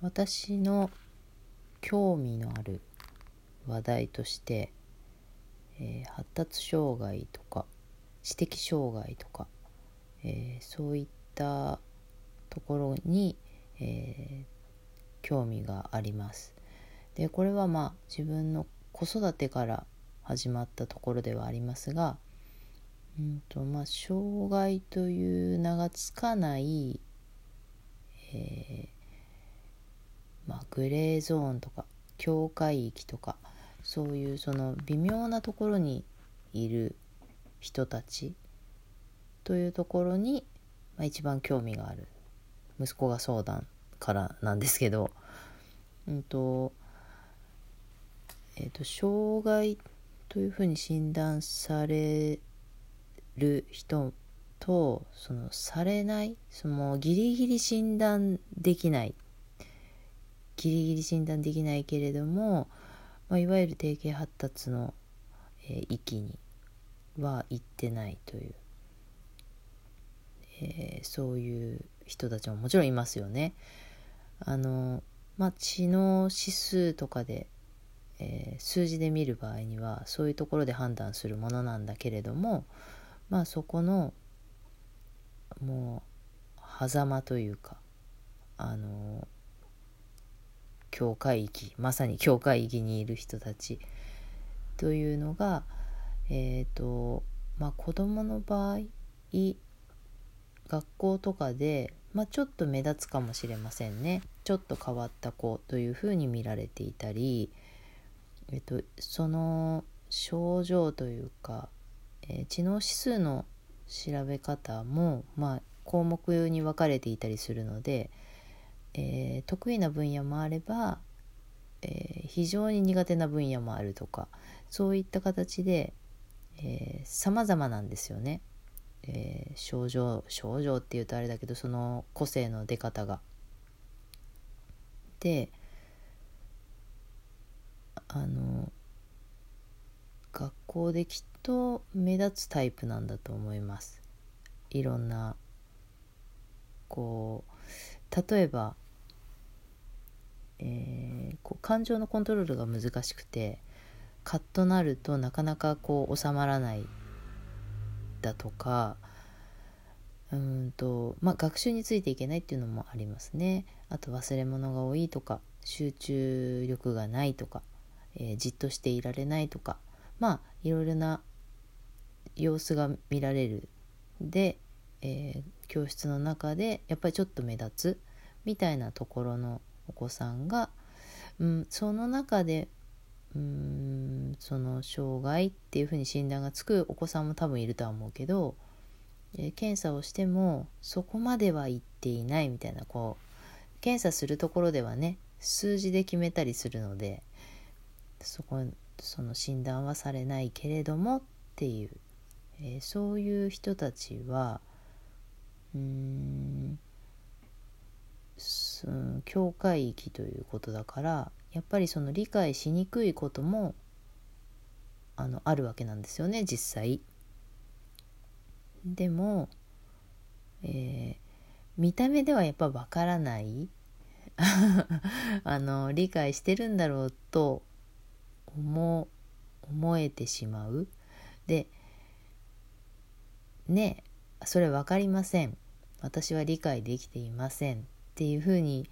私の興味のある話題として、えー、発達障害とか知的障害とか、えー、そういったところに、えー、興味があります。でこれはまあ自分の子育てから始まったところではありますが、うんとまあ、障害という名がつかない、えー、まあ、グレーゾーンとか境界域とかそういうその微妙なところにいる人たちというところに、まあ、一番興味がある息子が相談からなんですけど、うんとえーと、障害というふうに診断される人とそのされないそのギリギリ診断できないギリギリ診断できないけれども、まあ、いわゆる定型発達の、えー、域には行ってないという、えー、そういう人たちももちろんいますよね。あのまあ、知能指数とかでえー、数字で見る場合にはそういうところで判断するものなんだけれどもまあそこのもう狭間というかあの境界域まさに境界域にいる人たち。というのがえっ、ー、とまあ子どもの場合学校とかで、まあ、ちょっと目立つかもしれませんね。ちょっと変わった子というふうに見られていたりえっと、その症状というか、えー、知能指数の調べ方も、まあ、項目に分かれていたりするので、えー、得意な分野もあれば、えー、非常に苦手な分野もあるとかそういった形で、えー、様々なんですよね、えー、症状症状っていうとあれだけどその個性の出方が。であの学校できっと目立つタイプなんだと思いますいろんなこう例えば、えー、こう感情のコントロールが難しくてカッとなるとなかなかこう収まらないだとかうんとまあ学習についていけないっていうのもありますね。あと忘れ物が多いとか集中力がないとかえー、じっとしていられないとかまあいろいろな様子が見られる。で、えー、教室の中でやっぱりちょっと目立つみたいなところのお子さんが、うん、その中でうんその障害っていうふうに診断がつくお子さんも多分いるとは思うけど、え、検査をしてもそこまではいっていないみたいなこう検査するところではね数字で決めたりするのでそこその診断はされないけれどもっていう、えー、そういう人たちはうーん境界域ということだからやっぱりその理解しにくいこともあのあるわけなんですよね実際。でも、えー、見た目ではやっぱわからない あの理解してるんだろうと思思えてしまう。でねそれ分かりません。私は理解できていません。っていうふうに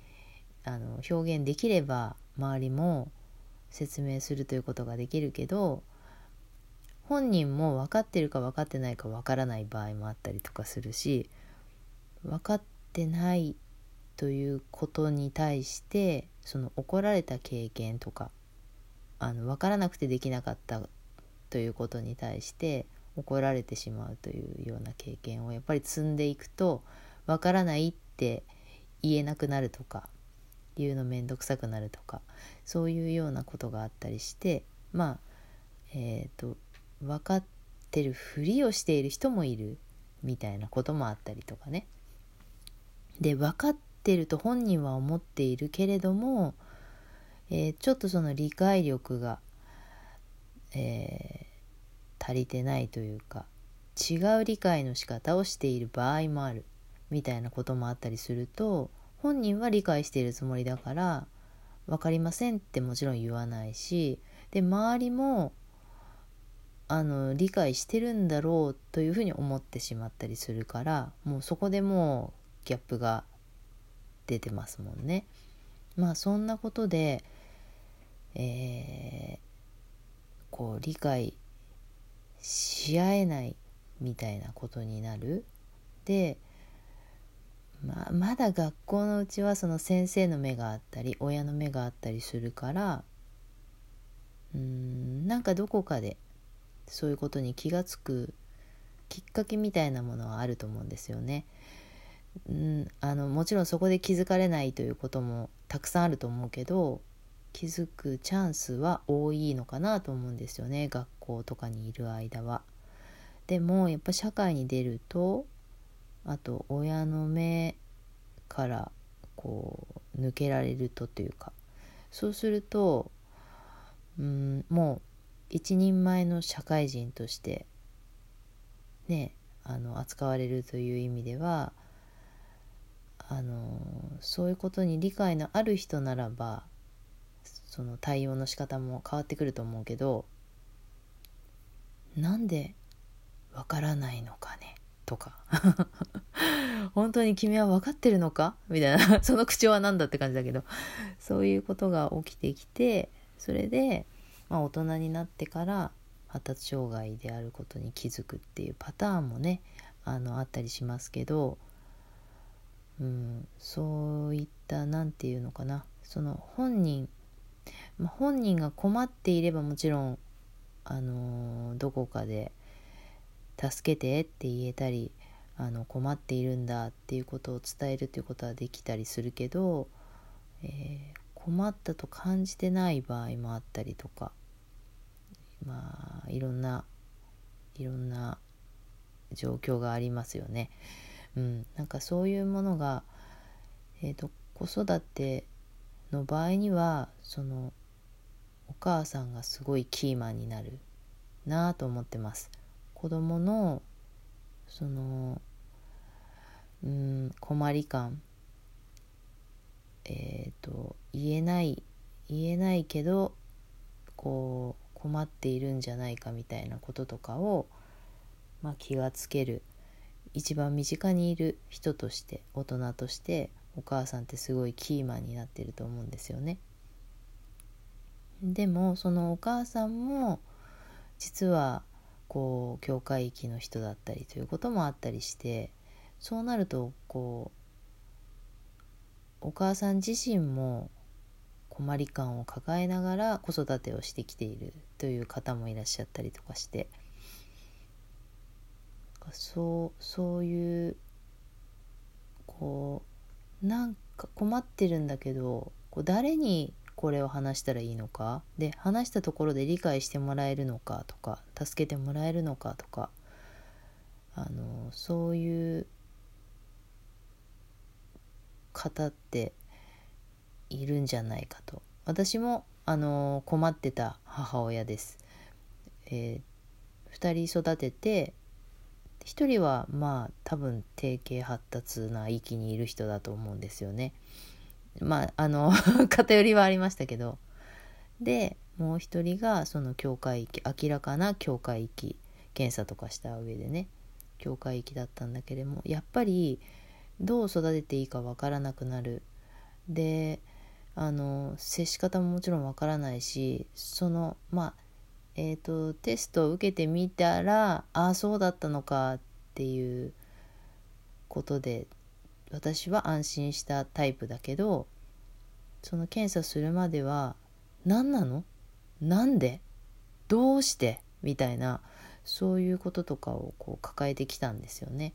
あの表現できれば周りも説明するということができるけど本人も分かってるか分かってないか分からない場合もあったりとかするし分かってないということに対してその怒られた経験とかあの分からなくてできなかったということに対して怒られてしまうというような経験をやっぱり積んでいくと分からないって言えなくなるとか言うの面倒くさくなるとかそういうようなことがあったりしてまあえっ、ー、と分かってるふりをしている人もいるみたいなこともあったりとかね。で分かってると本人は思っているけれどもえー、ちょっとその理解力が、えー、足りてないというか違う理解の仕方をしている場合もあるみたいなこともあったりすると本人は理解しているつもりだから分かりませんってもちろん言わないしで周りもあの理解してるんだろうというふうに思ってしまったりするからもうそこでもうギャップが出てますもんね。まあそんなことで、えー、こう理解し合えないみたいなことになる。で、まあ、まだ学校のうちはその先生の目があったり親の目があったりするからうんなんかどこかでそういうことに気が付くきっかけみたいなものはあると思うんですよね。うん、あのもちろんそこで気づかれないということもたくさんあると思うけど気づくチャンスは多いのかなと思うんですよね学校とかにいる間は。でもやっぱ社会に出るとあと親の目からこう抜けられるとというか。そうするとうんもう一人前の社会人としてねあの扱われるという意味ではあのそういうことに理解のある人ならばその対応の仕方も変わってくると思うけどなんでわからないのかね。とか。本当に君は分かってるのか？みたいな。その口調は何だって感じだけど。そういうことが起きてきてそれでまあ、大人になってから発達障害であることに気づくっていうパターンもねあのあったりしますけど、うん、そういった何て言うのかな。その本人、本人が困っていればもちろん、あのー、どこかで助けてって言えたりあの困っているんだっていうことを伝えるということはできたりするけど、えー、困ったと感じてない場合もあったりとかまあいろんないろんな状況がありますよね。うん、なんかそういうものが、えーと、子育ての場合にはそのお母さんがすごいキーマンになるなと思ってます。子供のそのうん困り感えっ、ー、と言えない言えないけどこう困っているんじゃないかみたいなこととかを、まあ、気がつける一番身近にいる人として大人としてお母さんってすごいキーマンになってると思うんですよね。でもそのお母さんも実はこう境界域の人だったりということもあったりしてそうなるとこうお母さん自身も困り感を抱えながら子育てをしてきているという方もいらっしゃったりとかしてそうそういうこうなんか困ってるんだけどこう誰にこれを話したらいいのか？で話したところで理解してもらえるのかとか助けてもらえるのかとかあのそういう方っているんじゃないかと。私もあの困ってた母親です、えー、2人育てて1人はまあ多分定型発達な域にいる人だと思うんですよね。まああの 偏りはありましたけど。でもう一人がその境界域明らかな境界域検査とかした上でね。境界域だったんだけれどもやっぱりどう育てていいかわからなくなる。であの接し方ももちろんわからないしそのまあえっ、ー、とテストを受けてみたらああそうだったのかっていうことで私は安心したタイプだけどその検査するまでは何なの？なんで？どうして？みたいなそういうこととかをこう抱えてきたんですよね。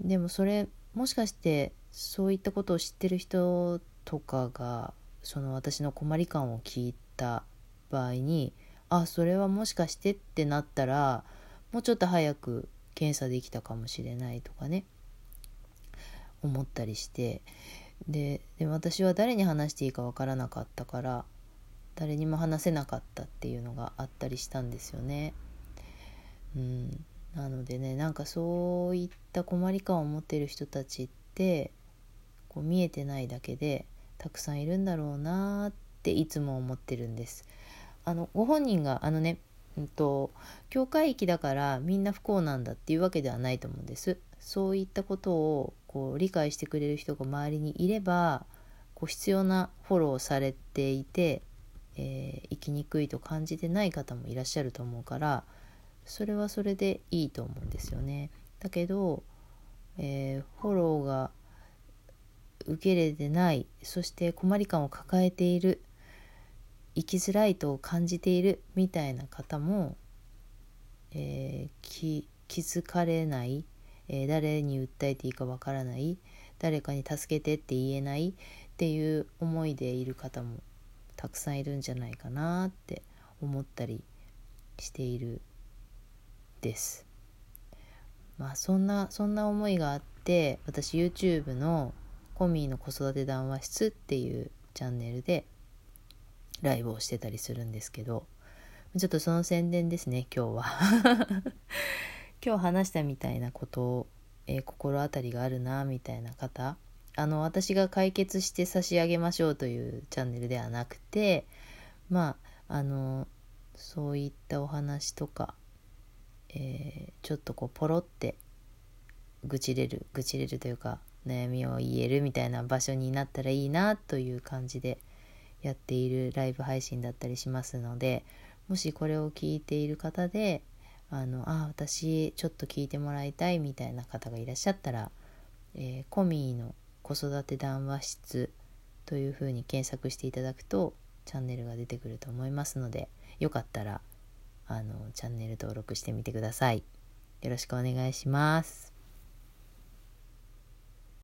でもそれもしかしてそういったことを知ってる人とかがその私の困り感を聞いた場合にあそれはもしかしてってなったらもうちょっと早く検査できたかもしれないとかね。思ったりしてで私は誰に話していいかわからなかったから誰にも話せなかったっていうのがあったりしたんですよね。うん、なのでねなんかそういった困り感を持っている人たちってこう見えてないだけでたくさんいるんだろうなっていつも思ってるんです。あのご本人があのね、うんと、教会域だからみんな不幸なんだっていうわけではないと思うんです。そういったことをこう理解してくれる人が周りにいればこう必要なフォローされていて、えー、生きにくいと感じてない方もいらっしゃると思うからそれはそれでいいと思うんですよね。だけど、えー、フォローが受け入れてないそして困り感を抱えている生きづらいと感じているみたいな方も、えー、気づかれない、えー、誰に訴えていいかわからない誰かに助けてって言えないっていう思いでいる方もたくさんいるんじゃないかなって思ったりしているです。まあそんなそんな思いがあって私 YouTube のコミーの子育て談話室っていうチャンネルでライブをしてたりするんですけどちょっとその宣伝ですね今日は今日話したみたいなことを、えー、心当たりがあるなみたいな方。あの私が解決して差し上げましょうというチャンネルではなくてまああのそういったお話とか、えー、ちょっとこうポロって愚痴れる愚痴れるというか悩みを言えるみたいな場所になったらいいなという感じでやっているライブ配信だったりしますのでもしこれを聞いている方であのあ私ちょっと聞いてもらいたいみたいな方がいらっしゃったら、えー、コミーの子育て談話室というふうに検索していただくとチャンネルが出てくると思いますのでよかったらあのチャンネル登録してみてください。よろしくお願いします。